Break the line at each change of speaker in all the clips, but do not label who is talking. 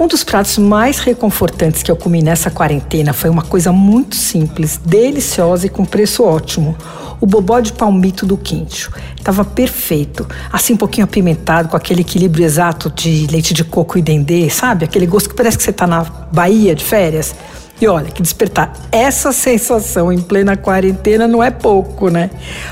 Um dos pratos mais reconfortantes que eu comi nessa quarentena foi uma coisa muito simples, deliciosa e com preço ótimo. O bobó de palmito do quincho. Tava perfeito. Assim, um pouquinho apimentado, com aquele equilíbrio exato de leite de coco e dendê, sabe? Aquele gosto que parece que você tá na Bahia de férias. E olha, que despertar essa sensação em plena quarentena não é pouco, né?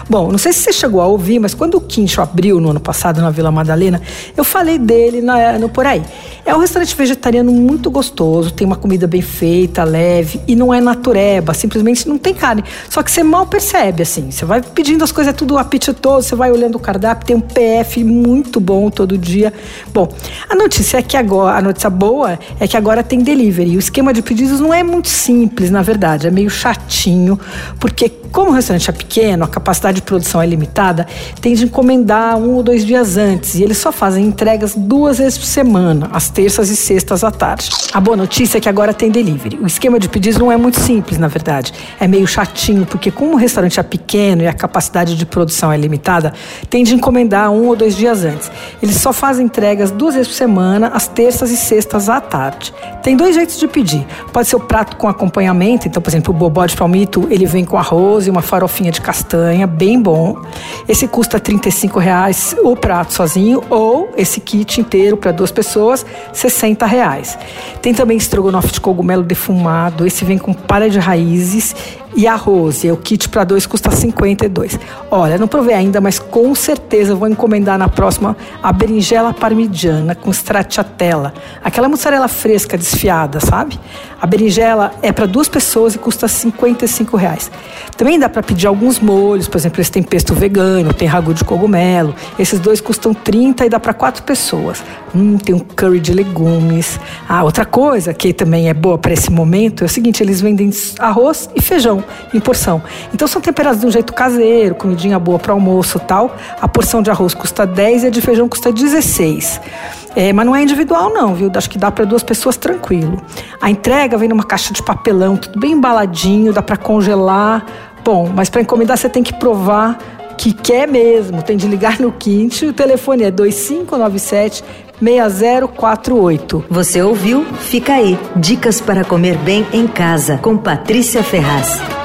Bom, não sei se você chegou a ouvir, mas quando o Quincho abriu no ano passado na Vila Madalena, eu falei dele na, no Por Aí. É um restaurante vegetariano muito gostoso, tem uma comida bem feita, leve e não é natureba, simplesmente não tem carne. Só que você mal percebe, assim. Você vai pedindo as coisas, é tudo apetitoso, você vai olhando o cardápio, tem um PF muito bom todo dia. Bom, a notícia é que agora, a notícia boa é que agora tem delivery. O esquema de pedidos não é muito simples, na verdade, é meio chatinho, porque como o restaurante é pequeno, a capacidade de produção é limitada, tem de encomendar um ou dois dias antes e eles só fazem entregas duas vezes por semana, às terças e sextas à tarde. A boa notícia é que agora tem delivery. O esquema de pedidos não é muito simples, na verdade. É meio chatinho, porque como o restaurante é pequeno e a capacidade de produção é limitada, tem de encomendar um ou dois dias antes. Eles só fazem entregas duas vezes por semana, às terças e sextas à tarde. Tem dois jeitos de pedir. Pode ser o prato com acompanhamento. Então, por exemplo, o bobó de palmito, ele vem com arroz e uma farofinha de castanha, bem bom. Esse custa R$ reais o prato sozinho ou esse kit inteiro para duas pessoas, R$ reais. Tem também estrogonofe de cogumelo defumado, esse vem com palha de raízes e arroz. E o kit para dois custa 52. Olha, não provei ainda, mas com certeza vou encomendar na próxima a berinjela parmigiana com stracciatella. Aquela mussarela fresca desfiada, sabe? A berinjela é para duas pessoas e custa 55 reais. Também dá para pedir alguns molhos, por exemplo, esse tem pesto vegano, tem ragu de cogumelo. Esses dois custam 30 e dá para quatro pessoas. Hum, tem um curry de legumes. Ah, outra coisa que também é boa para esse momento é o seguinte: eles vendem arroz e feijão em porção. Então são temperados de um jeito caseiro, comidinha boa para almoço tal. A porção de arroz custa 10 e a de feijão custa 16. É, mas não é individual não, viu? Acho que dá para duas pessoas tranquilo. A entrega vem numa caixa de papelão, tudo bem embaladinho, dá para congelar. Bom, mas para encomendar você tem que provar que quer mesmo. Tem de ligar no Quinte. O telefone é 2597 6048.
Você ouviu? Fica aí. Dicas para comer bem em casa com Patrícia Ferraz.